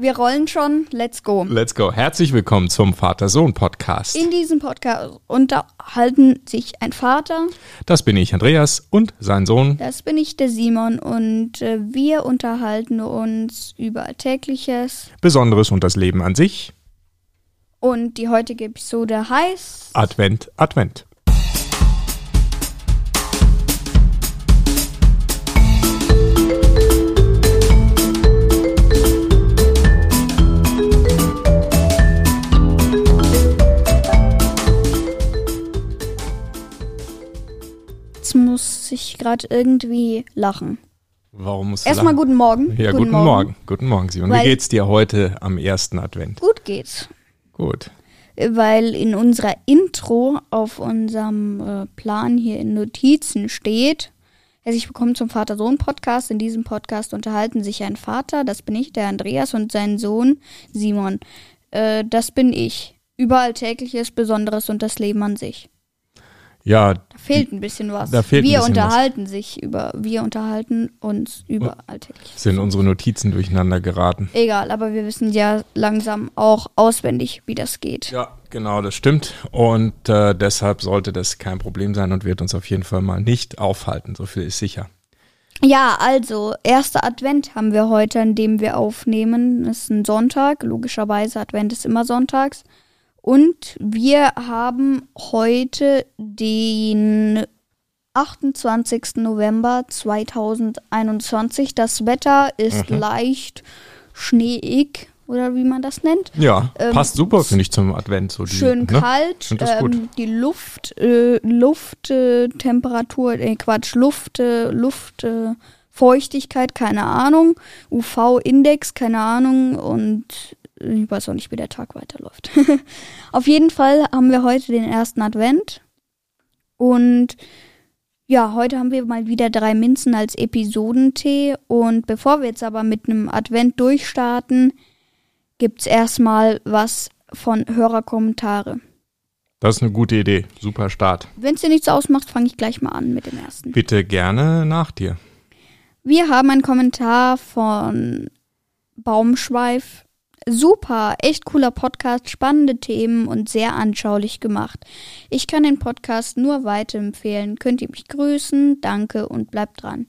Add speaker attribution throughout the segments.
Speaker 1: Wir rollen schon. Let's go.
Speaker 2: Let's go. Herzlich willkommen zum Vater-Sohn-Podcast.
Speaker 1: In diesem Podcast unterhalten sich ein Vater,
Speaker 2: Das bin ich, Andreas, und sein Sohn.
Speaker 1: das bin ich, der Simon, und äh, wir unterhalten uns über Alltägliches.
Speaker 2: Besonderes und das Leben an sich.
Speaker 1: Und die heutige Episode heißt
Speaker 2: Advent, Advent.
Speaker 1: Jetzt muss ich gerade irgendwie lachen.
Speaker 2: Warum musst du
Speaker 1: Erstmal
Speaker 2: lachen?
Speaker 1: guten Morgen.
Speaker 2: Ja, guten, Morgen. Guten Morgen, Simon.
Speaker 1: Weil-
Speaker 2: Wie geht's dir heute am ersten Advent?
Speaker 1: Gut geht's.
Speaker 2: Gut.
Speaker 1: Weil in unserer Intro auf unserem äh, Plan hier in Notizen steht, herzlich willkommen zum Vater-Sohn-Podcast. In diesem Podcast unterhalten sich ein Vater, das bin ich, der Andreas, und sein Sohn Simon. Äh, das bin ich. Über Alltägliches, Besonderes und das Leben an sich.
Speaker 2: Ja,
Speaker 1: Da fehlt ein bisschen was.
Speaker 2: Da fehlt ein
Speaker 1: wir
Speaker 2: bisschen was.
Speaker 1: unterhalten sich über, wir unterhalten uns über Alltägliches.
Speaker 2: sind unsere Notizen durcheinander geraten.
Speaker 1: Egal, aber wir wissen ja langsam auch auswendig, wie das geht.
Speaker 2: Ja, genau, das stimmt. Und äh, deshalb sollte das kein Problem sein und wird uns auf jeden Fall mal nicht aufhalten. So viel ist sicher.
Speaker 1: Ja, also, erster Advent haben wir heute, an dem wir aufnehmen. Das ist ein Sonntag. Logischerweise, Advent ist immer sonntags. Und wir haben heute den 28. November 2021. Das Wetter ist leicht schneeig, oder wie man das nennt.
Speaker 2: Ja,
Speaker 1: Ähm,
Speaker 2: passt super, finde ich, zum Advent. So die,
Speaker 1: Schön
Speaker 2: ne?
Speaker 1: kalt. Ähm, die Luft, äh, Lufttemperatur, äh, Quatsch, Luft, äh, Luft, äh, Feuchtigkeit, keine Ahnung. UV-Index, keine Ahnung. Und ich weiß auch nicht, wie der Tag weiterläuft. Auf jeden Fall haben wir heute den ersten Advent. Und ja, heute haben wir mal wieder drei Minzen als Episodentee. Und bevor wir jetzt aber mit einem Advent durchstarten, gibt's erstmal was von Hörerkommentare.
Speaker 2: Das ist eine gute Idee. Super Start.
Speaker 1: Wenn es dir nichts ausmacht, fange ich gleich mal an mit dem ersten.
Speaker 2: Bitte gerne nach dir.
Speaker 1: Wir haben einen Kommentar von Baumschweif. Super, echt cooler Podcast, spannende Themen und sehr anschaulich gemacht. Ich kann den Podcast nur weiterempfehlen. Könnt ihr mich grüßen? Danke und bleibt dran.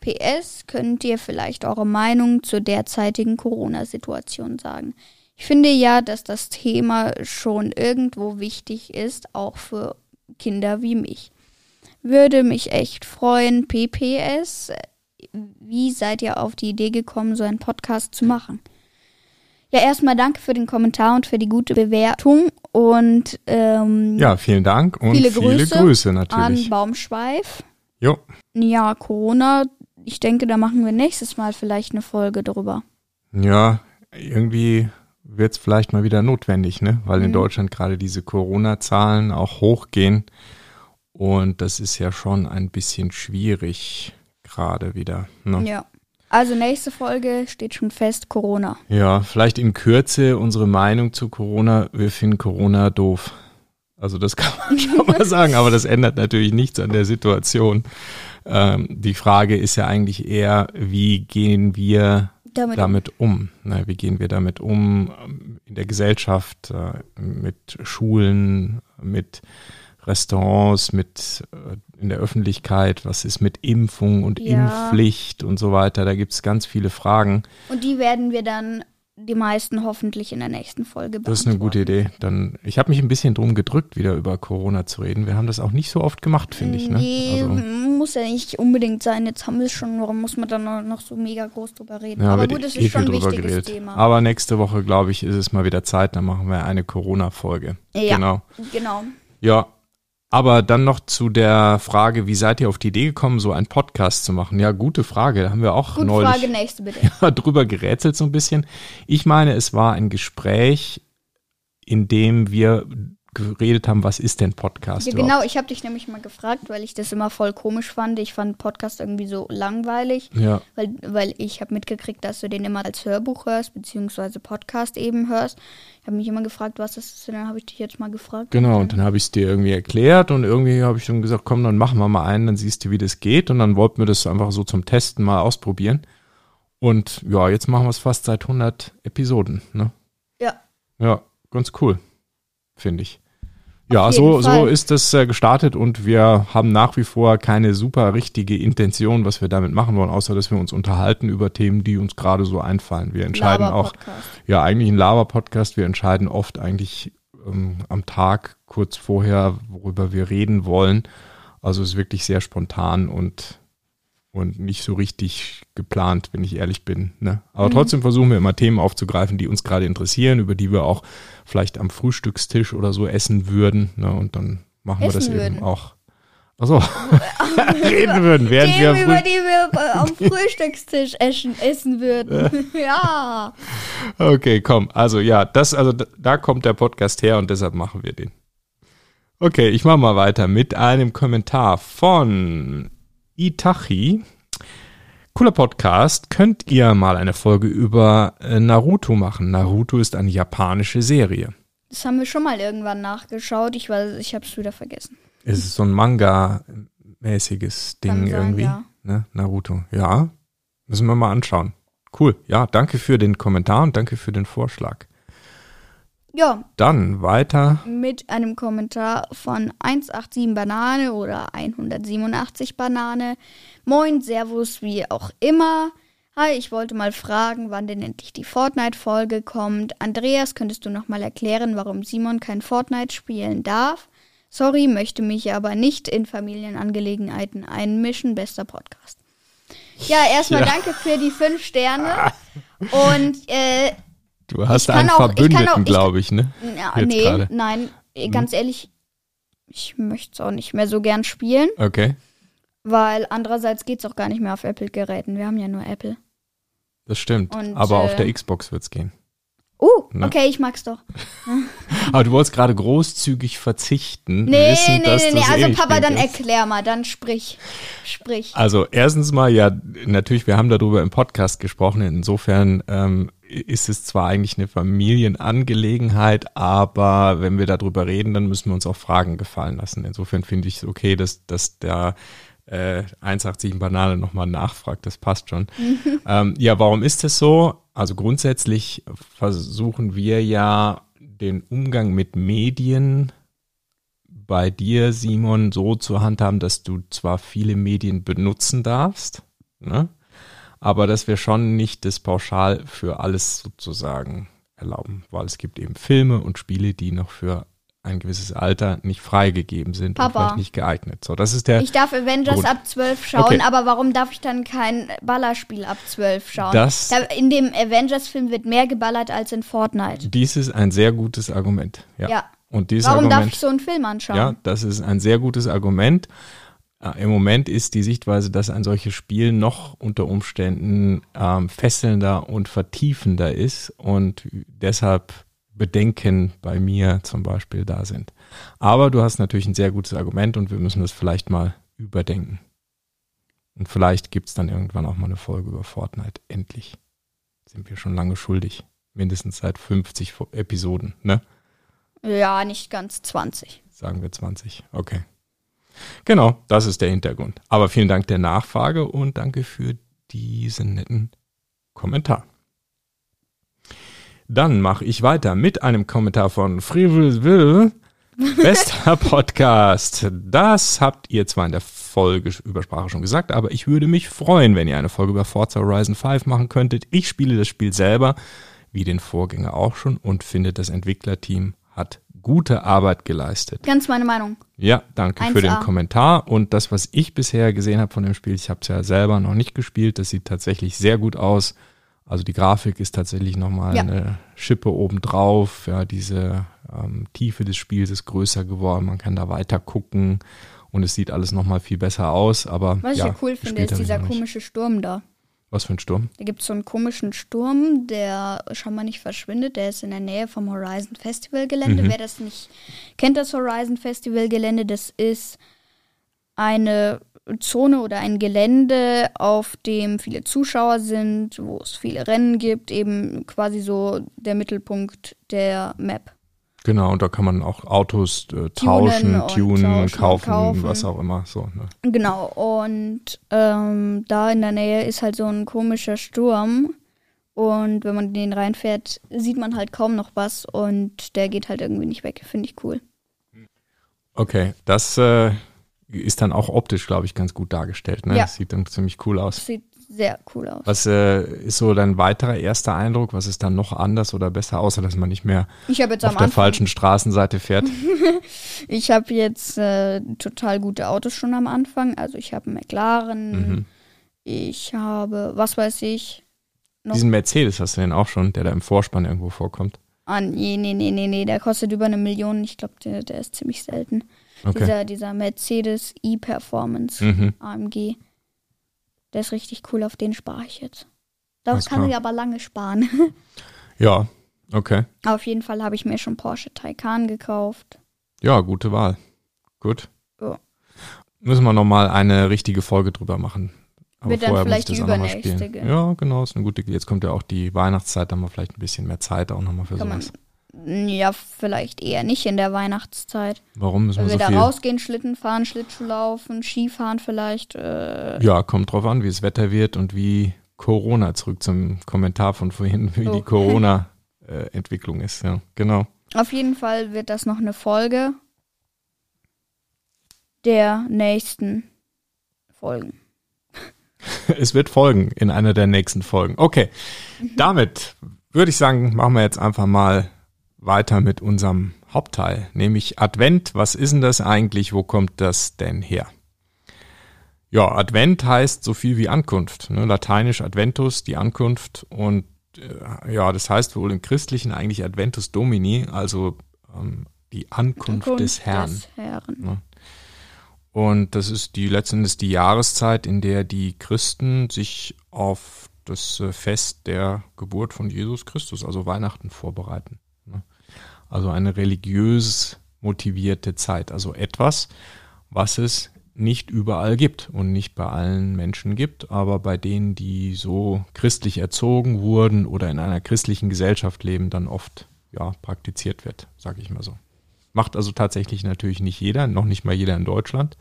Speaker 1: PS, könnt ihr vielleicht eure Meinung zur derzeitigen Corona-Situation sagen? Ich finde ja, dass das Thema schon irgendwo wichtig ist, auch für Kinder wie mich. Würde mich echt freuen. PPS, wie seid ihr auf die Idee gekommen, so einen Podcast zu machen? Ja, erstmal danke für den Kommentar und für die gute Bewertung und ähm,
Speaker 2: Ja, vielen Dank und
Speaker 1: Viele
Speaker 2: viele,
Speaker 1: Grüße
Speaker 2: Grüße,
Speaker 1: an
Speaker 2: natürlich.
Speaker 1: Baumschweif.
Speaker 2: Jo,
Speaker 1: Ja, Corona, ich denke, da machen wir nächstes Mal vielleicht eine Folge drüber.
Speaker 2: ja, irgendwie wird es vielleicht mal wieder notwendig, ne? Weil in
Speaker 1: Mhm.
Speaker 2: Deutschland gerade diese Corona-Zahlen auch hochgehen. Und das ist ja schon ein bisschen schwierig gerade wieder. Ne?
Speaker 1: Ja. Also nächste Folge steht schon fest, Corona.
Speaker 2: Ja, vielleicht in Kürze unsere Meinung zu Corona. Wir finden Corona doof. Also das kann man schon mal sagen, aber das ändert natürlich nichts an der Situation. Ähm, die Frage ist ja eigentlich eher, wie gehen wir
Speaker 1: Damit,
Speaker 2: damit um? Ne, wie gehen wir damit um ähm, in der Gesellschaft, äh, mit Schulen, mit Restaurants, mit äh, in der Öffentlichkeit? Was ist mit Impfung und
Speaker 1: Ja.
Speaker 2: Impfpflicht und so weiter? Da gibt es ganz viele Fragen.
Speaker 1: Und die werden wir dann die meisten hoffentlich in der nächsten Folge beantworten.
Speaker 2: Das ist eine gute Idee. Dann, ich habe mich ein bisschen drum gedrückt, wieder über Corona zu reden. Wir haben das auch nicht so oft gemacht, finde ich. Ne?
Speaker 1: Nee,
Speaker 2: Also,
Speaker 1: muss ja nicht unbedingt sein. Jetzt haben wir es schon, warum muss man dann noch- so mega groß drüber reden?
Speaker 2: ja,
Speaker 1: Aber gut, es
Speaker 2: eh
Speaker 1: ist schon ein wichtiges
Speaker 2: geredet.
Speaker 1: Thema.
Speaker 2: Aber nächste Woche, glaube ich, ist es mal wieder Zeit. Dann machen wir eine Corona-Folge.
Speaker 1: Ja.
Speaker 2: Genau.
Speaker 1: genau.
Speaker 2: Ja. Aber dann noch zu der Frage, wie seid ihr auf die Idee gekommen, so einen Podcast zu machen? Ja, gute Frage. Da haben wir auch
Speaker 1: Gute
Speaker 2: neulich
Speaker 1: Frage, nächste bitte.
Speaker 2: drüber gerätselt so ein bisschen. Ich meine, es war ein Gespräch, in dem wir geredet haben, was ist denn Podcast
Speaker 1: Ja, genau, ich habe dich nämlich mal gefragt, weil ich das immer voll komisch fand. Ich fand Podcast irgendwie so langweilig,
Speaker 2: Ja,
Speaker 1: weil, weil ich habe mitgekriegt, dass du den immer als Hörbuch hörst, beziehungsweise Podcast eben hörst. Ich habe mich immer gefragt, was das ist, und dann habe ich dich jetzt mal gefragt.
Speaker 2: genau. Und dann habe ich es dir irgendwie erklärt und irgendwie habe ich dann gesagt, komm, dann machen wir mal einen, dann siehst du, wie das geht. Und dann wollten wir das einfach so zum Testen mal ausprobieren. Und ja, jetzt machen wir es fast seit 100 Episoden. Ne?
Speaker 1: Ja.
Speaker 2: Ja, ganz cool, finde ich. Ja, so, so ist das äh, gestartet und wir haben nach wie vor keine super richtige Intention, was wir damit machen wollen, außer dass wir uns unterhalten über Themen, die uns gerade so einfallen. Wir entscheiden auch, ja, eigentlich ein Laber-Podcast. Wir entscheiden oft eigentlich ähm, am Tag kurz vorher, worüber wir reden wollen. Also es ist wirklich sehr spontan und, und nicht so richtig geplant, wenn ich ehrlich bin. Ne? Aber
Speaker 1: Mhm.
Speaker 2: trotzdem versuchen wir immer Themen aufzugreifen, die uns gerade interessieren, über die wir auch vielleicht am Frühstückstisch oder so essen würden. Ne? Und dann machen wir das
Speaker 1: Essen
Speaker 2: eben
Speaker 1: würden.
Speaker 2: auch. Achso, reden würden, während wir
Speaker 1: Themen, über
Speaker 2: früh
Speaker 1: die wir am Frühstückstisch essen, essen würden. ja.
Speaker 2: Okay, komm. Also ja, das, also da kommt der Podcast her und deshalb machen wir den. Okay, ich mache mal weiter mit einem Kommentar von Itachi. Cooler Podcast. Könnt ihr mal eine Folge über äh, Naruto machen? Naruto ist eine japanische Serie.
Speaker 1: Das haben wir schon mal irgendwann nachgeschaut. Ich weiß, ich habe es wieder vergessen.
Speaker 2: Es ist so ein Manga-mäßiges Ding
Speaker 1: sein,
Speaker 2: irgendwie.
Speaker 1: ja.
Speaker 2: Ne? Naruto. Ja, müssen wir mal anschauen. Cool. Ja, danke für den Kommentar und danke für den Vorschlag.
Speaker 1: Ja,
Speaker 2: Dann weiter
Speaker 1: mit einem Kommentar von 187 Banane oder 187 Banane. Moin, Servus, wie auch immer. Hi, ich wollte mal fragen, wann denn endlich die Fortnite-Folge kommt. Andreas, könntest du noch mal erklären, warum Simon kein Fortnite spielen darf? Sorry, möchte mich aber nicht in Familienangelegenheiten einmischen. Bester Podcast. Ja, erstmal
Speaker 2: Ja.
Speaker 1: danke für die fünf Sterne. Und äh,
Speaker 2: Du hast einen
Speaker 1: auch-
Speaker 2: Verbündeten, glaube ich, ne?
Speaker 1: ja,
Speaker 2: Jetzt
Speaker 1: nee,
Speaker 2: gerade.
Speaker 1: nein, eh, ganz ehrlich, ich möchte es auch nicht mehr so gern spielen,
Speaker 2: Okay,
Speaker 1: weil andererseits geht es auch gar nicht mehr auf Apple-Geräten. Wir haben ja nur Apple.
Speaker 2: das stimmt.
Speaker 1: Und,
Speaker 2: Aber auf
Speaker 1: äh,
Speaker 2: der Xbox wird's gehen.
Speaker 1: Uh,
Speaker 2: Ne?
Speaker 1: okay, ich mag's doch.
Speaker 2: Aber du wolltest gerade großzügig verzichten.
Speaker 1: Nee,
Speaker 2: wissen,
Speaker 1: nee,
Speaker 2: dass
Speaker 1: nee, nee. Also Papa, dann
Speaker 2: hinkriegst.
Speaker 1: erklär mal, dann sprich. Sprich.
Speaker 2: Also erstens mal, ja, natürlich, wir haben darüber im Podcast gesprochen. Insofern ähm, ist es zwar eigentlich eine Familienangelegenheit, aber wenn wir darüber reden, dann müssen wir uns auch Fragen gefallen lassen. Insofern finde ich es okay, dass, dass der äh, 187 Banane nochmal nachfragt. Das passt schon. ähm, ja, warum ist es so? Also grundsätzlich versuchen wir ja den Umgang mit Medien bei dir, Simon, so zu handhaben, dass du zwar viele Medien benutzen darfst, ne? Aber dass wir schon nicht das pauschal für alles sozusagen erlauben, weil es gibt eben Filme und Spiele, die noch für ein gewisses Alter nicht freigegeben sind und
Speaker 1: Papa.
Speaker 2: vielleicht nicht geeignet. So, das ist der.
Speaker 1: Ich darf Avengers
Speaker 2: Gut.
Speaker 1: ab 12 schauen,
Speaker 2: Okay.
Speaker 1: aber warum darf ich dann kein Ballerspiel ab 12 schauen?
Speaker 2: Das-
Speaker 1: Da- in dem Avengers-Film wird mehr geballert als in Fortnite.
Speaker 2: dies ist ein sehr gutes Argument. Ja.
Speaker 1: Ja.
Speaker 2: Und dieses
Speaker 1: Warum
Speaker 2: Argument,
Speaker 1: darf ich so einen Film anschauen?
Speaker 2: Ja, das ist ein sehr gutes Argument. Äh, Im Moment ist die Sichtweise, dass ein solches Spiel noch unter Umständen ähm, fesselnder und vertiefender ist und deshalb Bedenken bei mir zum Beispiel da sind. Aber du hast natürlich ein sehr gutes Argument und wir müssen das vielleicht mal überdenken. Und vielleicht gibt es dann irgendwann auch mal eine Folge über Fortnite. Endlich. Sind wir schon lange schuldig. Mindestens seit 50 Fo- Episoden, ne?
Speaker 1: Ja, nicht ganz 20.
Speaker 2: Sagen wir 20. Okay. Genau, das ist der Hintergrund. Aber vielen Dank der Nachfrage und danke für diesen netten Kommentar. Dann mache ich weiter mit einem Kommentar von Frivel Bester Podcast. Das habt ihr zwar in der Folge über Sprache schon gesagt, aber ich würde mich freuen, wenn ihr eine Folge über Forza Horizon 5 machen könntet. Ich spiele das Spiel selber, wie den Vorgänger auch schon, und finde, das Entwicklerteam hat gute Arbeit geleistet.
Speaker 1: Ganz meine Meinung.
Speaker 2: Ja, danke für
Speaker 1: 1A.
Speaker 2: den Kommentar. Und das, was ich bisher gesehen habe von dem Spiel, ich habe es ja selber noch nicht gespielt, das sieht tatsächlich sehr gut aus. Also die Grafik ist tatsächlich nochmal
Speaker 1: Ja.
Speaker 2: eine Schippe obendrauf. Ja, diese ähm, Tiefe des Spiels ist größer geworden. Man kann da weiter gucken und es sieht alles nochmal viel besser aus. Aber
Speaker 1: Was
Speaker 2: ja,
Speaker 1: ich ja cool finde, ist dieser komische Sturm da.
Speaker 2: Was für ein Sturm?
Speaker 1: Da gibt es so einen komischen Sturm, der schon mal nicht verschwindet. Der ist in der Nähe vom Horizon Festival Gelände.
Speaker 2: Mhm.
Speaker 1: Wer das nicht kennt, das Horizon Festival Gelände, das ist eine Zone oder ein Gelände, auf dem viele Zuschauer sind, wo es viele Rennen gibt, eben quasi so der Mittelpunkt der Map.
Speaker 2: Genau, und da kann man auch Autos äh, tauschen,
Speaker 1: und
Speaker 2: tunen,
Speaker 1: tauschen
Speaker 2: kaufen,
Speaker 1: kaufen.
Speaker 2: was auch immer. So, ne?
Speaker 1: Genau, und ähm, da in der Nähe ist halt so ein komischer Sturm. Und wenn man in den reinfährt, sieht man halt kaum noch was und der geht halt irgendwie nicht weg. Finde ich cool.
Speaker 2: Okay, das äh, ist dann auch optisch, glaube ich, ganz gut dargestellt. Ne?
Speaker 1: Ja.
Speaker 2: Das sieht dann ziemlich cool aus.
Speaker 1: Sieht sehr cool aus.
Speaker 2: Was äh, ist so dein weiterer erster Eindruck? Was ist dann noch anders oder besser, außer dass man nicht mehr
Speaker 1: Ich habe jetzt
Speaker 2: auf der
Speaker 1: Anfang,
Speaker 2: falschen Straßenseite fährt?
Speaker 1: ich habe jetzt äh, total gute Autos schon am Anfang. Also ich habe einen McLaren,
Speaker 2: Mhm.
Speaker 1: ich habe, was weiß ich, noch
Speaker 2: Diesen Mercedes hast du den auch schon, der da im Vorspann irgendwo vorkommt.
Speaker 1: Ah, nee, nee, nee, nee, nee, der kostet über eine Million. Ich glaube, der, der ist ziemlich selten.
Speaker 2: Okay.
Speaker 1: Dieser, dieser Mercedes E-Performance
Speaker 2: Mhm.
Speaker 1: AMG. Der ist richtig cool, auf den spare ich jetzt. Darauf
Speaker 2: Alles
Speaker 1: kann
Speaker 2: klar.
Speaker 1: ich aber lange sparen.
Speaker 2: Ja, okay.
Speaker 1: auf jeden Fall habe ich mir schon Porsche Taycan gekauft.
Speaker 2: Ja, gute Wahl. Gut.
Speaker 1: Ja.
Speaker 2: Müssen wir nochmal eine richtige Folge drüber machen. Aber
Speaker 1: Wird dann
Speaker 2: vorher muss
Speaker 1: vielleicht
Speaker 2: ich
Speaker 1: die
Speaker 2: das mal
Speaker 1: übernächste?
Speaker 2: Ja, genau, ist eine gute Jetzt kommt ja auch die Weihnachtszeit, da haben wir vielleicht ein bisschen mehr Zeit auch nochmal für
Speaker 1: Kann man,
Speaker 2: sowas.
Speaker 1: Ja, vielleicht eher nicht in der Weihnachtszeit.
Speaker 2: Warum müssen
Speaker 1: Wenn
Speaker 2: wir so
Speaker 1: da
Speaker 2: viel?
Speaker 1: rausgehen, Schlitten fahren, Schlittschuh laufen, Skifahren vielleicht. Äh,
Speaker 2: Ja, kommt drauf an, wie das Wetter wird und wie Corona, zurück zum Kommentar von vorhin, wie
Speaker 1: Oh.
Speaker 2: die Corona-Entwicklung ist. Ja, genau.
Speaker 1: Auf jeden Fall wird das noch eine Folge der nächsten Folgen.
Speaker 2: Es wird folgen in einer der nächsten Folgen. Okay, damit würde ich sagen, machen wir jetzt einfach mal weiter mit unserem Hauptteil, nämlich Advent. Was ist denn das eigentlich? Wo kommt das denn her? Ja, Advent heißt so viel wie Ankunft. Ne? Lateinisch Adventus, die Ankunft. Und äh, ja, das heißt wohl im Christlichen eigentlich Adventus Domini, also ähm, die Ankunft, des Herrn.
Speaker 1: Des Herrn.
Speaker 2: Und das ist die letztendlich die Jahreszeit, in der die Christen sich auf das äh, Fest der Geburt von Jesus Christus, also Weihnachten, vorbereiten. Also eine religiös motivierte Zeit, also etwas, was es nicht überall gibt und nicht bei allen Menschen gibt, aber bei denen, die so christlich erzogen wurden oder in einer christlichen Gesellschaft leben, dann oft ja praktiziert wird, sage ich mal so. Macht also tatsächlich natürlich nicht jeder, noch nicht mal jeder in Deutschland.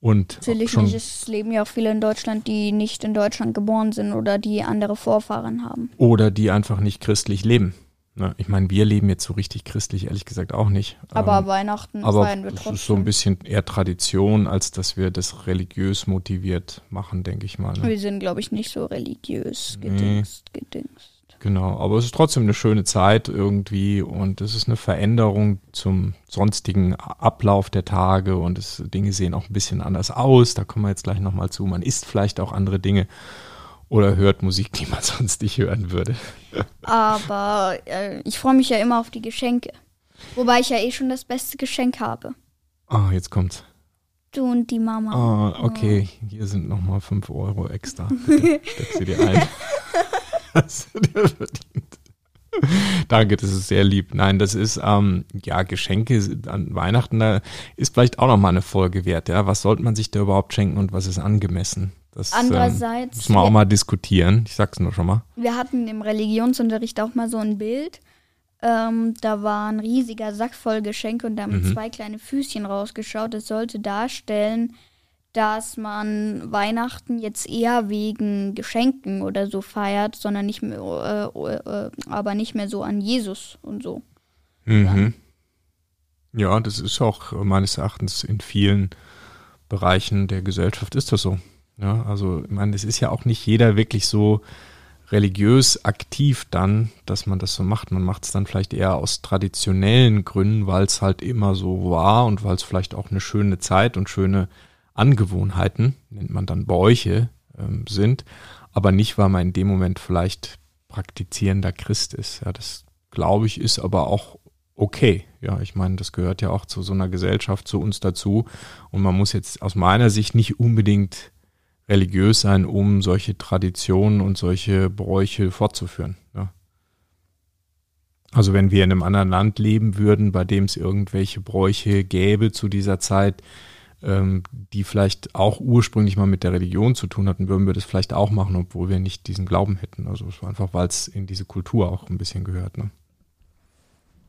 Speaker 2: Und
Speaker 1: Natürlich nicht. Es leben ja auch viele in Deutschland, die nicht in Deutschland geboren sind oder die andere Vorfahren haben.
Speaker 2: oder die einfach nicht christlich leben. Ne? Ich meine, wir leben jetzt so richtig christlich, ehrlich gesagt auch nicht.
Speaker 1: Aber
Speaker 2: Ähm,
Speaker 1: Weihnachten
Speaker 2: aber
Speaker 1: feiern wir
Speaker 2: das
Speaker 1: trotzdem.
Speaker 2: ist so ein bisschen eher Tradition, als dass wir das religiös motiviert machen, denke ich mal. Ne?
Speaker 1: wir sind, glaube ich, nicht so religiös
Speaker 2: Nee.
Speaker 1: gedingst, gedingst.
Speaker 2: Genau, aber es ist trotzdem eine schöne Zeit irgendwie und es ist eine Veränderung zum sonstigen Ablauf der Tage und es, Dinge sehen auch ein bisschen anders aus. Da kommen wir jetzt gleich nochmal zu. Man isst vielleicht auch andere Dinge oder hört Musik, die man sonst nicht hören würde.
Speaker 1: Aber äh, ich freue mich ja immer auf die Geschenke. Wobei ich ja eh schon das beste Geschenk habe.
Speaker 2: Ah, jetzt kommt's.
Speaker 1: Du und die Mama.
Speaker 2: Ah, okay, hier sind nochmal 5 Euro extra. Bitte, steck sie dir ein. Hast du dir verdient. Danke, das ist sehr lieb. Nein, das ist, ähm, ja, Geschenke an Weihnachten, da ist vielleicht auch nochmal eine Folge wert. Ja, was sollte man sich da überhaupt schenken und was ist angemessen? Das ähm,
Speaker 1: Andererseits,
Speaker 2: müssen wir auch mal diskutieren. Ich sag's nur schon mal.
Speaker 1: wir hatten im Religionsunterricht auch mal so ein Bild. Ähm, da war ein riesiger Sack voll Geschenke und da haben
Speaker 2: Mhm.
Speaker 1: zwei kleine Füßchen rausgeschaut. Das sollte darstellen, dass man Weihnachten jetzt eher wegen Geschenken oder so feiert, sondern nicht mehr, äh, äh, aber nicht mehr so an Jesus und so.
Speaker 2: Mhm. Ja, das ist auch äh, meines Erachtens in vielen Bereichen der Gesellschaft ist das so. Ja, also ich meine, es ist ja auch nicht jeder wirklich so religiös aktiv dann, dass man das so macht. Man macht es dann vielleicht eher aus traditionellen Gründen, weil es halt immer so war und weil es vielleicht auch eine schöne Zeit und schöne Angewohnheiten, nennt man dann Bräuche, ähm, sind, aber nicht, weil man in dem Moment vielleicht praktizierender Christ ist. Ja, das glaube ich ist aber auch okay. Ja, ich meine, das gehört ja auch zu so einer Gesellschaft, zu uns dazu. Und man muss jetzt aus meiner Sicht nicht unbedingt religiös sein, um solche Traditionen und solche Bräuche fortzuführen. Ja. Also wenn wir in einem anderen Land leben würden, bei dem es irgendwelche Bräuche gäbe zu dieser Zeit, ähm, die vielleicht auch ursprünglich mal mit der Religion zu tun hatten, würden wir das vielleicht auch machen, obwohl wir nicht diesen Glauben hätten. Also es war einfach, weil es in diese Kultur auch ein bisschen gehört. Ne?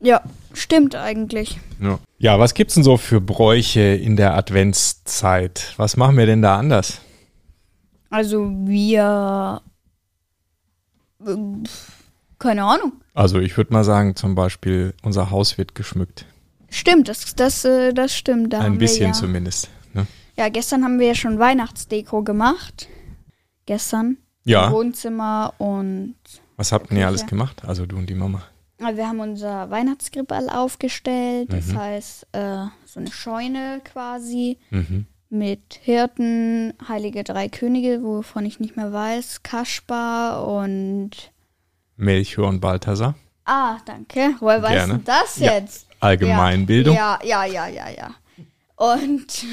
Speaker 1: Ja, stimmt eigentlich.
Speaker 2: Ja. ja, was gibt's denn so für Bräuche in der Adventszeit? Was machen wir denn da anders?
Speaker 1: Also wir. äh, Keine Ahnung.
Speaker 2: Also ich würde mal sagen, zum Beispiel, unser Haus wird geschmückt.
Speaker 1: Stimmt, das, das, äh, das stimmt. Da
Speaker 2: Ein bisschen
Speaker 1: ja,
Speaker 2: zumindest. Ne?
Speaker 1: Ja, gestern haben wir ja schon Weihnachtsdeko gemacht. Gestern. Im
Speaker 2: Ja,
Speaker 1: Wohnzimmer und
Speaker 2: was habt ihr alles gemacht? Also du und die Mama.
Speaker 1: äh, wir haben unser Weihnachtskrippal aufgestellt. Das
Speaker 2: Mhm.
Speaker 1: heißt, äh, so eine Scheune quasi
Speaker 2: Mhm.
Speaker 1: Mit Hirten, Heilige Drei Könige, wovon ich nicht mehr weiß, Kaspar und.
Speaker 2: Melchior und Balthasar.
Speaker 1: Ah, danke. Woher weißt
Speaker 2: Gerne.
Speaker 1: du das
Speaker 2: Ja,
Speaker 1: jetzt?
Speaker 2: Allgemeinbildung.
Speaker 1: Ja, ja, ja, ja, ja. Und,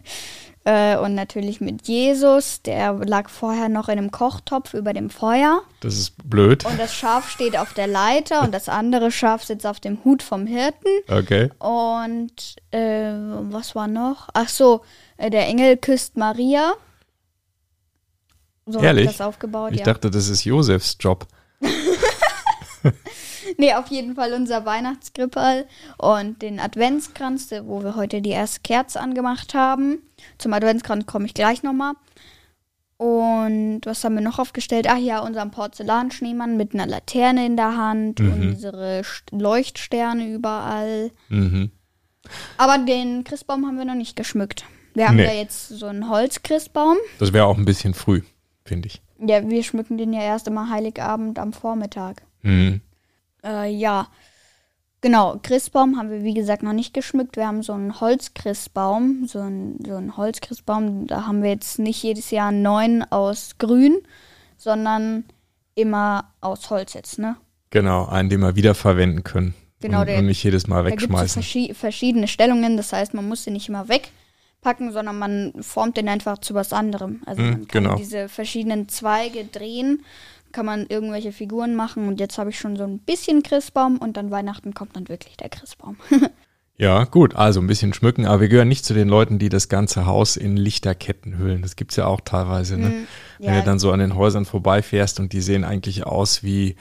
Speaker 1: äh, und natürlich mit Jesus, der lag vorher noch in einem Kochtopf über dem Feuer.
Speaker 2: Das ist blöd.
Speaker 1: Und das Schaf steht auf der Leiter und das andere Schaf sitzt auf dem Hut vom Hirten.
Speaker 2: Okay.
Speaker 1: Und äh, was war noch? Ach so, der Engel küsst Maria. So
Speaker 2: Ehrlich?
Speaker 1: das aufgebaut,
Speaker 2: Ich
Speaker 1: ja.
Speaker 2: dachte, das ist Josefs Job.
Speaker 1: Nee, auf jeden Fall unser Weihnachtskrippal und den Adventskranz, wo wir heute die erste Kerze angemacht haben. Zum Adventskranz komme ich gleich nochmal. Und was haben wir noch aufgestellt? Ach ja, unseren Porzellanschneemann mit einer Laterne in der Hand,
Speaker 2: Mhm.
Speaker 1: unsere St- Leuchtsterne überall.
Speaker 2: Mhm.
Speaker 1: Aber den Christbaum haben wir noch nicht geschmückt. Wir haben
Speaker 2: Nee.
Speaker 1: ja jetzt so einen Holzchristbaum.
Speaker 2: Das wäre auch ein bisschen früh, finde ich.
Speaker 1: Ja, wir schmücken den ja erst immer Heiligabend am Vormittag.
Speaker 2: Mhm.
Speaker 1: Äh, ja. Genau, Christbaum haben wir wie gesagt noch nicht geschmückt. Wir haben so einen Holzchristbaum, so einen, so einen Holzchristbaum. Da haben wir jetzt nicht jedes Jahr einen neuen aus Grün, sondern immer aus Holz jetzt, ne?
Speaker 2: Genau, einen, den wir wiederverwenden können.
Speaker 1: Genau,
Speaker 2: und,
Speaker 1: der-
Speaker 2: und nicht jedes Mal
Speaker 1: Da gibt es
Speaker 2: wegschmeißen.
Speaker 1: verschi verschiedene Stellungen, das heißt, man muss den nicht immer wegpacken, sondern man formt den einfach zu was anderem. Also
Speaker 2: Mhm,
Speaker 1: man kann
Speaker 2: genau.
Speaker 1: diese verschiedenen Zweige drehen, kann man irgendwelche Figuren machen und jetzt habe ich schon so ein bisschen Christbaum und dann Weihnachten kommt dann wirklich der Christbaum.
Speaker 2: Ja, gut, also ein bisschen schmücken, aber wir gehören nicht zu den Leuten, die das ganze Haus in Lichterketten hüllen. Das gibt's ja auch teilweise, ne? Wenn
Speaker 1: Mhm. Ja.
Speaker 2: du dann so an den Häusern vorbeifährst und die sehen eigentlich aus wie,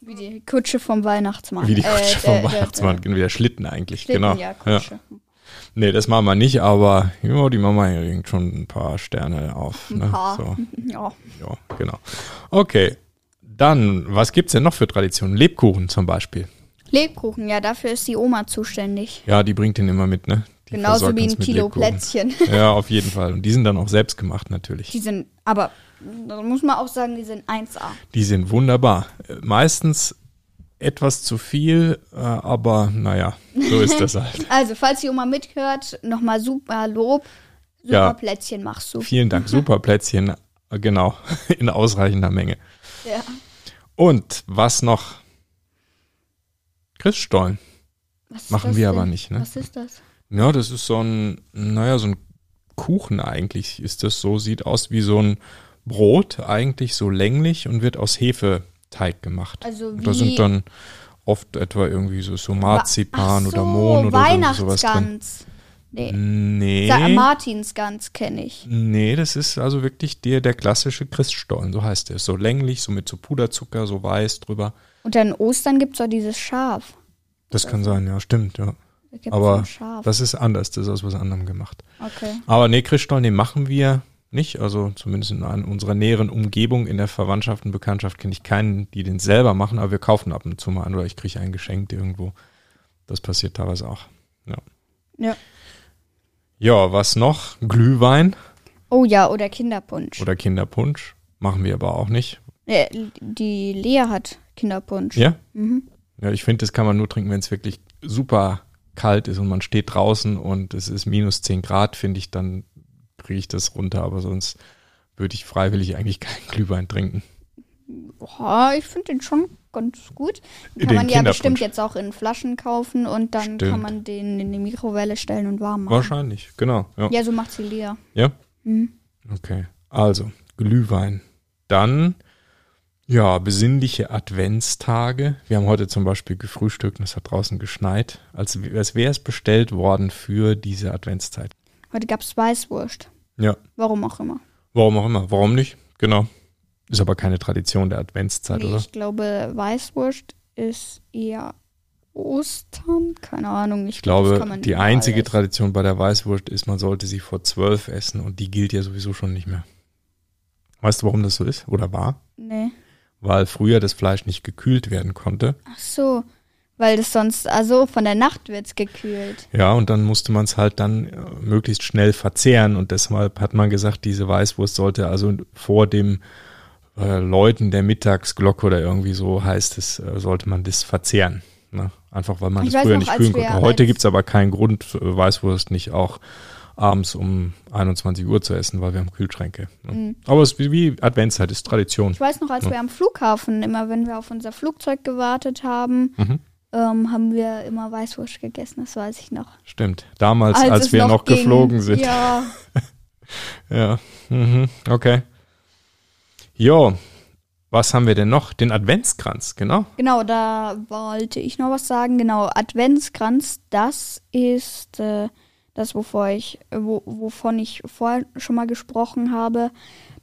Speaker 1: Wie die Kutsche vom Weihnachtsmann.
Speaker 2: wie die
Speaker 1: Äh,
Speaker 2: Kutsche
Speaker 1: der-
Speaker 2: vom
Speaker 1: der-
Speaker 2: Weihnachtsmann, wie der Schlitten eigentlich,
Speaker 1: Schlitten,
Speaker 2: genau.
Speaker 1: ja, Kutsche.
Speaker 2: Nee, das machen wir nicht, aber ja, die Mama hängt schon ein paar Sterne auf.
Speaker 1: Ein
Speaker 2: Ne?
Speaker 1: paar.
Speaker 2: So,
Speaker 1: Ja.
Speaker 2: ja, genau. Okay, dann, was gibt's denn noch für Traditionen? Lebkuchen zum Beispiel.
Speaker 1: Lebkuchen, ja, dafür ist die Oma zuständig.
Speaker 2: Ja, die bringt den immer mit, ne? Die
Speaker 1: Genauso wie ein Kilo
Speaker 2: Lebkuchen.
Speaker 1: Plätzchen.
Speaker 2: Ja, auf jeden Fall. Und die sind dann auch selbst gemacht natürlich.
Speaker 1: Die sind, aber da muss man auch sagen, die sind 1A.
Speaker 2: Die sind wunderbar. Äh, Meistens etwas zu viel, äh, aber naja, so ist das halt.
Speaker 1: Also, falls die Oma mithört, nochmal super Lob. Super
Speaker 2: Ja.
Speaker 1: Plätzchen machst du.
Speaker 2: Vielen Dank, super Plätzchen, äh, genau, in ausreichender Menge.
Speaker 1: Ja.
Speaker 2: Und was noch? Christstollen.
Speaker 1: Was
Speaker 2: Machen wir
Speaker 1: denn?
Speaker 2: aber nicht, ne?
Speaker 1: Was ist das?
Speaker 2: Ja, das ist so ein, naja, so ein Kuchen eigentlich ist das so, sieht aus wie so ein Brot, eigentlich so länglich und wird aus Hefeteig gemacht.
Speaker 1: Also
Speaker 2: Und da
Speaker 1: wie-
Speaker 2: sind dann oft etwa irgendwie so, so Marzipan
Speaker 1: Ach
Speaker 2: oder
Speaker 1: so,
Speaker 2: Mohn oder so, sowas drin.
Speaker 1: Weihnachtsgans. Nee.
Speaker 2: Nee.
Speaker 1: Sa- Martinsgans kenne ich.
Speaker 2: Nee, das ist also wirklich der, der klassische Christstollen, so heißt der. So länglich, so mit so Puderzucker, so weiß drüber.
Speaker 1: Und dann Ostern gibt es auch dieses Schaf.
Speaker 2: Das kann sein, ja, stimmt, ja.
Speaker 1: Da so
Speaker 2: Aber das ist anders, das ist aus was anderem gemacht.
Speaker 1: Okay.
Speaker 2: Aber nee, Christstollen, den machen wir nicht. Also zumindest in unserer näheren Umgebung, in der Verwandtschaft und Bekanntschaft kenne ich keinen, die den selber machen, aber wir kaufen ab und zu mal an oder ich kriege einen geschenkt irgendwo. Das passiert teilweise auch. Ja.
Speaker 1: Ja.
Speaker 2: Ja, was noch? Glühwein
Speaker 1: Oh ja, oder Kinderpunsch.
Speaker 2: oder Kinderpunsch. Machen wir aber auch nicht.
Speaker 1: Äh, die Lea hat Kinderpunsch.
Speaker 2: Ja?
Speaker 1: Mhm.
Speaker 2: Ja, ich finde, das kann man nur trinken, wenn es wirklich super kalt ist und man steht draußen und es ist minus 10 Grad, finde ich, dann kriege ich das runter. Aber sonst würde ich freiwillig eigentlich keinen Glühwein trinken.
Speaker 1: Boah, ich finde den schon ganz gut. Den kann
Speaker 2: Den
Speaker 1: man ja bestimmt jetzt auch in Flaschen kaufen und dann
Speaker 2: Stimmt.
Speaker 1: kann man den in die Mikrowelle stellen und warm machen.
Speaker 2: Wahrscheinlich, genau. Ja.
Speaker 1: Ja, so macht sie Lea.
Speaker 2: ja?
Speaker 1: Mhm.
Speaker 2: Okay. Also, Glühwein. Dann, ja, besinnliche Adventstage. Wir haben heute zum Beispiel gefrühstückt und es hat draußen geschneit, als, als wäre es bestellt worden für diese Adventszeit.
Speaker 1: Heute gab es Weißwurst.
Speaker 2: Ja.
Speaker 1: Warum auch immer.
Speaker 2: Warum auch immer. Warum nicht? Genau. Ist aber keine Tradition der Adventszeit,
Speaker 1: Nee,
Speaker 2: oder?
Speaker 1: ich glaube, Weißwurst ist eher Ostern? Keine Ahnung. Ich,
Speaker 2: Ich glaube, die einzige
Speaker 1: essen.
Speaker 2: Tradition bei der Weißwurst ist, man sollte sie vor zwölf essen und die gilt ja sowieso schon nicht mehr. Weißt du, warum das so ist oder war?
Speaker 1: Nee.
Speaker 2: Weil früher das Fleisch nicht gekühlt werden konnte.
Speaker 1: Ach so. Weil das sonst, also von der Nacht wird's gekühlt.
Speaker 2: Ja, und dann musste man es halt dann äh, möglichst schnell verzehren und deshalb hat man gesagt, diese Weißwurst sollte also vor dem äh, Läuten der Mittagsglocke oder irgendwie so heißt es, äh, sollte man das verzehren. Ne? Einfach weil man
Speaker 1: Ich
Speaker 2: das früher
Speaker 1: noch,
Speaker 2: nicht kühlen konnte. Heute
Speaker 1: als-
Speaker 2: gibt's aber keinen Grund, äh, Weißwurst nicht auch abends um 21 Uhr zu essen, weil wir haben Kühlschränke. Ne?
Speaker 1: Mhm.
Speaker 2: Aber es ist wie, Adventszeit, ist Tradition.
Speaker 1: Ich weiß noch, als
Speaker 2: Ja.
Speaker 1: wir am Flughafen, immer wenn wir auf unser Flugzeug gewartet haben,
Speaker 2: Mhm.
Speaker 1: Ähm, haben wir immer Weißwurst gegessen, das weiß ich noch.
Speaker 2: Stimmt. Damals, als,
Speaker 1: es
Speaker 2: wir noch,
Speaker 1: ging.
Speaker 2: geflogen sind.
Speaker 1: Ja,
Speaker 2: Ja, mhm. okay. Jo, was haben wir denn noch? Den Adventskranz, genau.
Speaker 1: genau, da wollte ich noch was sagen. Genau, Adventskranz, das ist äh, das, wovor ich, wo, wovon ich vorher schon mal gesprochen habe.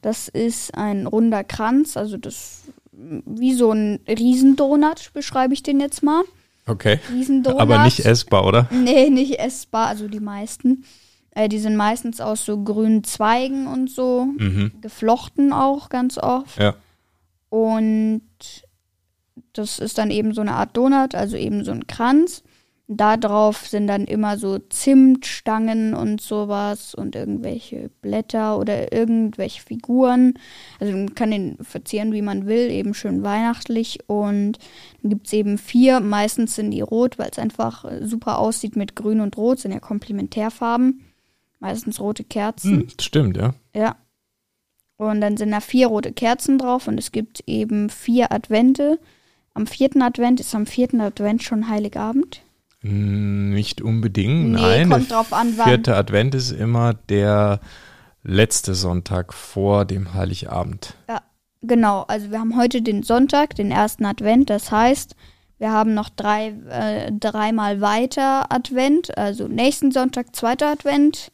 Speaker 1: Das ist ein runder Kranz, also das wie so ein Riesendonut, beschreibe ich den jetzt mal.
Speaker 2: Okay.
Speaker 1: Riesendonut.
Speaker 2: Aber nicht essbar, oder?
Speaker 1: Nee, nicht essbar, also die meisten. Äh, die sind meistens aus so grünen Zweigen und so,
Speaker 2: Mhm.
Speaker 1: geflochten auch ganz oft.
Speaker 2: Ja.
Speaker 1: Und das ist dann eben so eine Art Donut, also eben so ein Kranz. Da drauf sind dann immer so Zimtstangen und sowas und irgendwelche Blätter oder irgendwelche Figuren. Also man kann den verzieren, wie man will, eben schön weihnachtlich. Und dann gibt es eben vier, meistens sind die rot, weil es einfach äh, super aussieht mit grün und rot, sind ja Komplementärfarben. Meistens rote Kerzen.
Speaker 2: Hm, stimmt, ja.
Speaker 1: Ja. Und dann sind da vier rote Kerzen drauf und es gibt eben vier Advente. Am vierten Advent ist am vierten Advent schon Heiligabend.
Speaker 2: Hm, Nicht unbedingt,
Speaker 1: Nee,
Speaker 2: nein.
Speaker 1: kommt
Speaker 2: der
Speaker 1: drauf an, wann.
Speaker 2: vierte Advent ist immer der letzte Sonntag vor dem Heiligabend.
Speaker 1: Ja, genau. Also wir haben heute den Sonntag, den ersten Advent. Das heißt, wir haben noch drei, äh, dreimal weiter Advent. Also nächsten Sonntag zweiter Advent,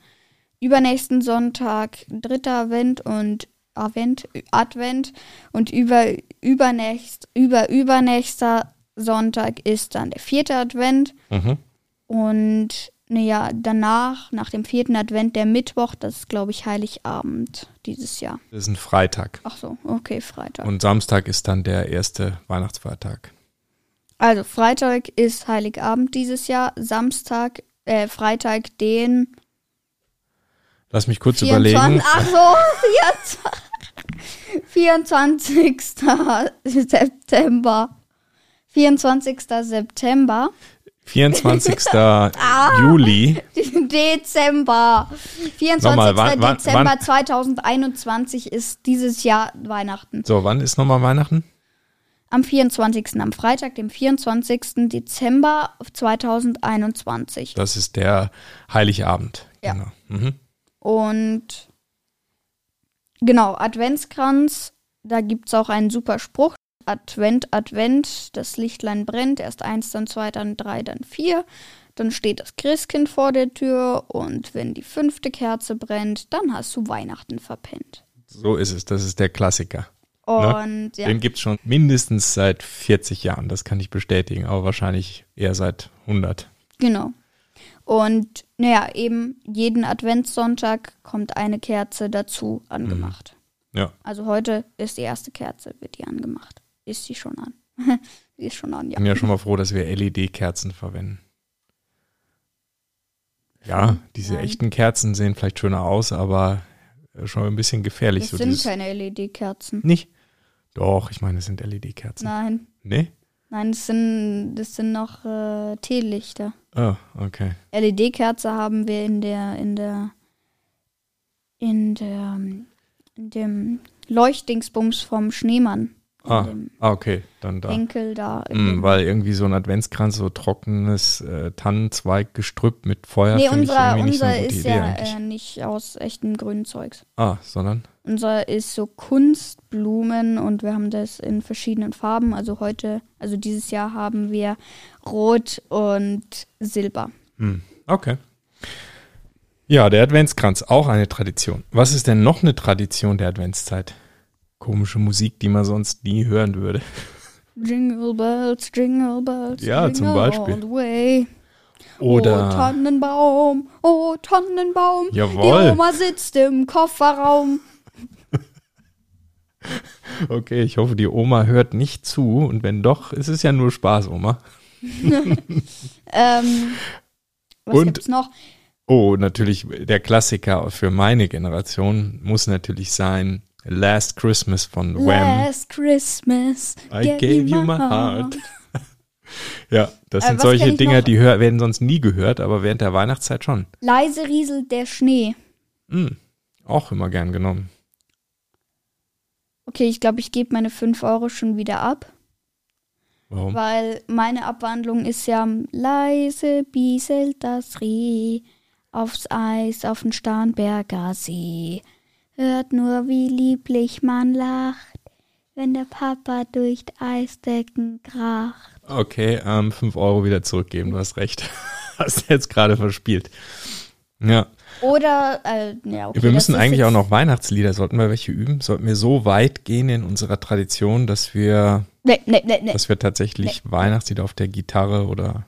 Speaker 1: übernächsten Sonntag dritter Advent und Advent, Advent und über, übernächst, über, übernächster Sonntag ist dann der vierte Advent.
Speaker 2: Mhm.
Speaker 1: Und naja, danach, nach dem vierten Advent, der Mittwoch, das ist, glaube ich, Heiligabend dieses Jahr.
Speaker 2: Das ist ein Freitag.
Speaker 1: Ach so, okay, Freitag.
Speaker 2: Und Samstag ist dann der erste Weihnachtsfeiertag.
Speaker 1: Also Freitag ist Heiligabend dieses Jahr, Samstag, äh, Freitag den
Speaker 2: Lass mich kurz
Speaker 1: 24,
Speaker 2: überlegen.
Speaker 1: ach so, 24, 24. September. 24. September.
Speaker 2: 24. Juli.
Speaker 1: Dezember. 24.
Speaker 2: Nochmal, wann- wann-
Speaker 1: Dezember
Speaker 2: wann-
Speaker 1: 2021 ist dieses Jahr Weihnachten.
Speaker 2: So, wann ist nochmal Weihnachten?
Speaker 1: Am 24. am Freitag, dem 24. Dezember 2021.
Speaker 2: Das ist der Heiligabend.
Speaker 1: Ja.
Speaker 2: Genau. Mhm.
Speaker 1: Und genau, Adventskranz, da gibt es auch einen super Spruch. Advent, Advent, das Lichtlein brennt, erst eins, dann zwei, dann drei, dann vier. Dann steht das Christkind vor der Tür und wenn die fünfte Kerze brennt, dann hast du Weihnachten verpennt.
Speaker 2: So ist es. Das ist der Klassiker.
Speaker 1: Und ja,
Speaker 2: Den gibt es schon mindestens seit 40 Jahren. Das kann ich bestätigen. Aber wahrscheinlich eher seit 100.
Speaker 1: genau. Und naja, eben jeden Adventssonntag kommt eine Kerze dazu angemacht.
Speaker 2: Ja.
Speaker 1: Also heute ist die erste Kerze, wird die angemacht. Ist sie schon an? sie ist schon an,
Speaker 2: Ich
Speaker 1: ja.
Speaker 2: bin ja schon mal froh, dass wir LED-Kerzen verwenden. Ja, diese
Speaker 1: Nein.
Speaker 2: echten Kerzen sehen vielleicht schöner aus, aber äh, schon ein bisschen gefährlich.
Speaker 1: Das
Speaker 2: so
Speaker 1: sind keine LED-Kerzen.
Speaker 2: Nicht? Doch, ich meine, es sind LED-Kerzen.
Speaker 1: Nein,
Speaker 2: Nee?
Speaker 1: nein, das sind, das sind noch äh, Teelichter.
Speaker 2: Oh, okay.
Speaker 1: LED-Kerze haben wir in der, in der, in der, in dem Leuchtdingsbums vom Schneemann.
Speaker 2: Ah, ah, okay, dann da.
Speaker 1: Henkel da.
Speaker 2: Mm, weil irgendwie so ein Adventskranz, so trockenes äh, Tannenzweiggestrüpp mit Feuer.
Speaker 1: nee, unser,
Speaker 2: so
Speaker 1: unser
Speaker 2: gute
Speaker 1: ist
Speaker 2: Idee
Speaker 1: ja äh, nicht aus echtem grünen Zeugs.
Speaker 2: Ah, sondern?
Speaker 1: Unser ist so Kunstblumen und wir haben das in verschiedenen Farben. Also heute, also dieses Jahr haben wir Rot und Silber.
Speaker 2: Hm, okay. Ja, der Adventskranz, auch eine Tradition. Was ist denn noch eine Tradition der Adventszeit? Komische Musik, die man sonst nie hören würde.
Speaker 1: Jingle bells, jingle bells,
Speaker 2: Ja,
Speaker 1: jingle
Speaker 2: zum Beispiel.
Speaker 1: all the way. Oh,
Speaker 2: Oder,
Speaker 1: Tannenbaum, oh, Tannenbaum.
Speaker 2: Jawohl.
Speaker 1: Die Oma sitzt im Kofferraum.
Speaker 2: okay, ich hoffe, die Oma hört nicht zu. Und wenn doch, ist es ja nur Spaß, Oma.
Speaker 1: Ähm, was
Speaker 2: Und-
Speaker 1: gibt's noch?
Speaker 2: Oh, natürlich, der Klassiker für meine Generation muss natürlich sein Last Christmas von Wham.
Speaker 1: Last Christmas.
Speaker 2: I gave you my heart. Ja, das
Speaker 1: Äh,
Speaker 2: sind solche Dinger, die hör, werden sonst nie gehört, aber während der Weihnachtszeit schon.
Speaker 1: Leise rieselt der Schnee.
Speaker 2: Hm, auch immer gern genommen.
Speaker 1: Okay, ich glaube, ich gebe meine 5 Euro schon wieder ab,
Speaker 2: Warum?
Speaker 1: weil meine Abwandlung ist ja leise bieselt das Reh aufs Eis auf den Starnberger See. Hört nur, wie lieblich man lacht, wenn der Papa durch die Eisdecken kracht.
Speaker 2: Okay, ähm, 5 Euro wieder zurückgeben, du hast recht. hast jetzt gerade verspielt. Ja,
Speaker 1: Oder, äh, ja, okay.
Speaker 2: wir müssen eigentlich auch noch Weihnachtslieder, sollten wir welche üben? Sollten wir so weit gehen in unserer Tradition, dass wir,
Speaker 1: Nee, nee, nee, nee.
Speaker 2: dass wir tatsächlich Weihnachtslieder auf der Gitarre oder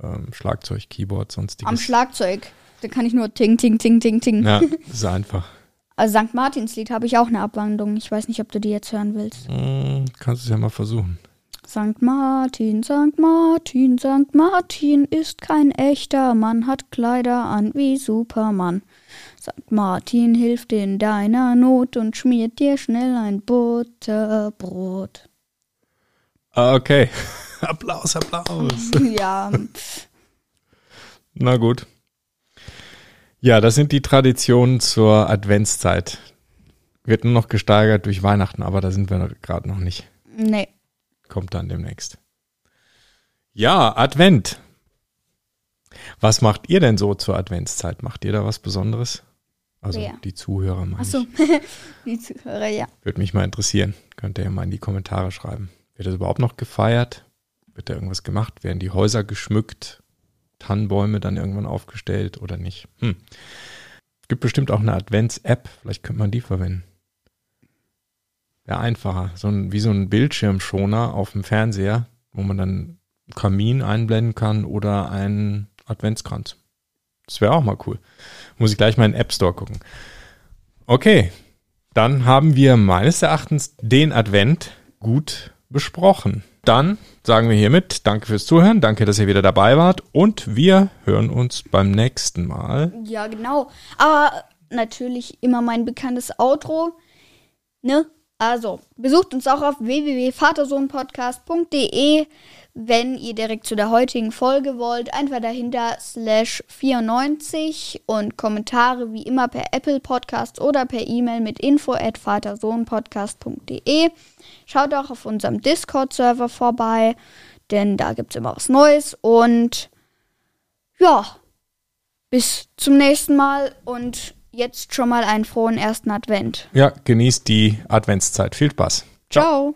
Speaker 2: ähm, Schlagzeug, Keyboard, sonstiges.
Speaker 1: Am Schlagzeug. Da kann ich nur ting, ting, ting, ting, ting.
Speaker 2: Ja, das ist einfach.
Speaker 1: Also St. Martinslied habe ich auch eine Abwandlung. Ich weiß nicht, ob du die jetzt hören willst.
Speaker 2: Hm, kannst du es ja mal versuchen.
Speaker 1: St. Martin, St. Martin, St. Martin ist kein echter Mann, hat Kleider an wie Superman. St. Martin hilft in deiner Not und schmiert dir schnell ein Butterbrot.
Speaker 2: Okay. Applaus, Applaus.
Speaker 1: ja,
Speaker 2: Na gut. Ja, das sind die Traditionen zur Adventszeit. Wird nur noch gesteigert durch Weihnachten, aber da sind wir gerade noch nicht.
Speaker 1: nee.
Speaker 2: Kommt dann demnächst. Ja, Advent. Was macht ihr denn so zur Adventszeit? Macht ihr da was Besonderes? Also
Speaker 1: Wer?
Speaker 2: die Zuhörer meine
Speaker 1: Achso, die Zuhörer, ja.
Speaker 2: Würde mich mal interessieren. Könnt ihr ja mal in die Kommentare schreiben. Wird das überhaupt noch gefeiert? Wird da irgendwas gemacht? Werden die Häuser geschmückt? Tannenbäume dann irgendwann aufgestellt oder nicht? Hm. Gibt bestimmt auch eine Advents-App. Vielleicht könnte man die verwenden. Wäre einfacher. So ein, wie so ein Bildschirmschoner auf dem Fernseher, wo man dann einen Kamin einblenden kann oder einen Adventskranz. Das wäre auch mal cool. Muss ich gleich mal in den App Store gucken. Okay, dann haben wir meines Erachtens den Advent gut besprochen. Dann sagen wir hiermit Danke fürs Zuhören, danke, dass ihr wieder dabei wart und wir hören uns beim nächsten Mal.
Speaker 1: Ja, genau. Aber natürlich immer mein bekanntes Outro. Ne? Also, besucht uns auch auf www.vatersohnpodcast.de, wenn ihr direkt zu der heutigen Folge wollt. Einfach dahinter slash 94 und Kommentare wie immer per Apple Podcast oder per E-Mail mit info at vatersohnpodcast.de. Schaut auch auf unserem Discord-Server vorbei, denn da gibt es immer was Neues. Und ja, bis zum nächsten Mal und jetzt schon mal einen frohen ersten Advent.
Speaker 2: Ja, genießt die Adventszeit. Viel Spaß.
Speaker 1: Ciao.